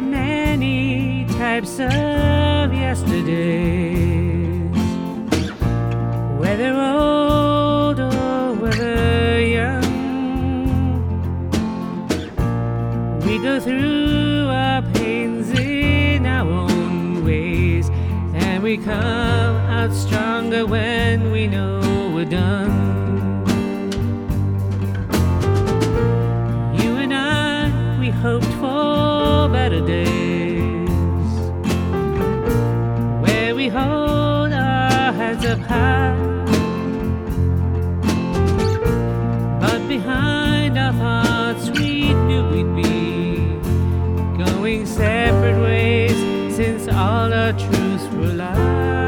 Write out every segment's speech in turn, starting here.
many types of yesterdays, whether old or whether young. We go through our pains in our own ways, and we come out stronger when we know we're done. You and I, we hoped for better days where we hold our heads up high. But behind our hearts, we knew we'd be going separate ways since all our truths were lies.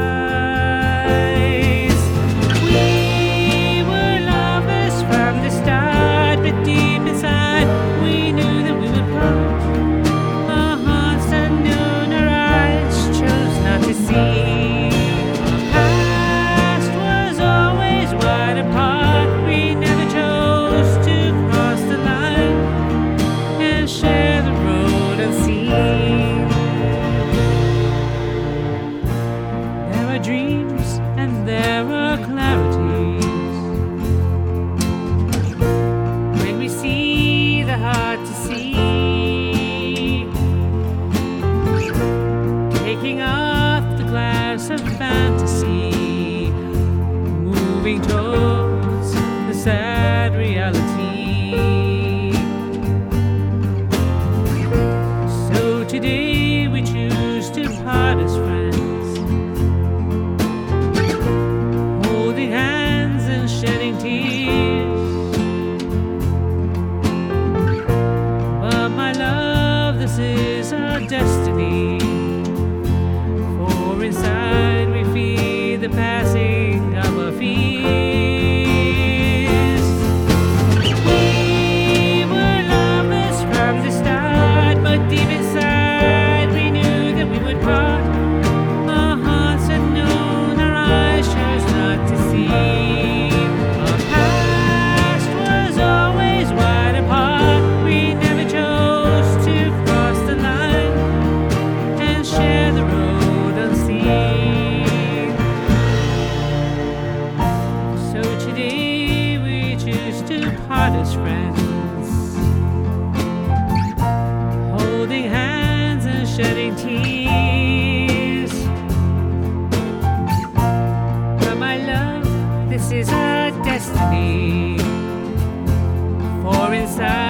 There are dreams and there are clarities. When we see the hard to see, taking off the glass of fantasy, moving towards the sad reality. this is a destiny. For inside.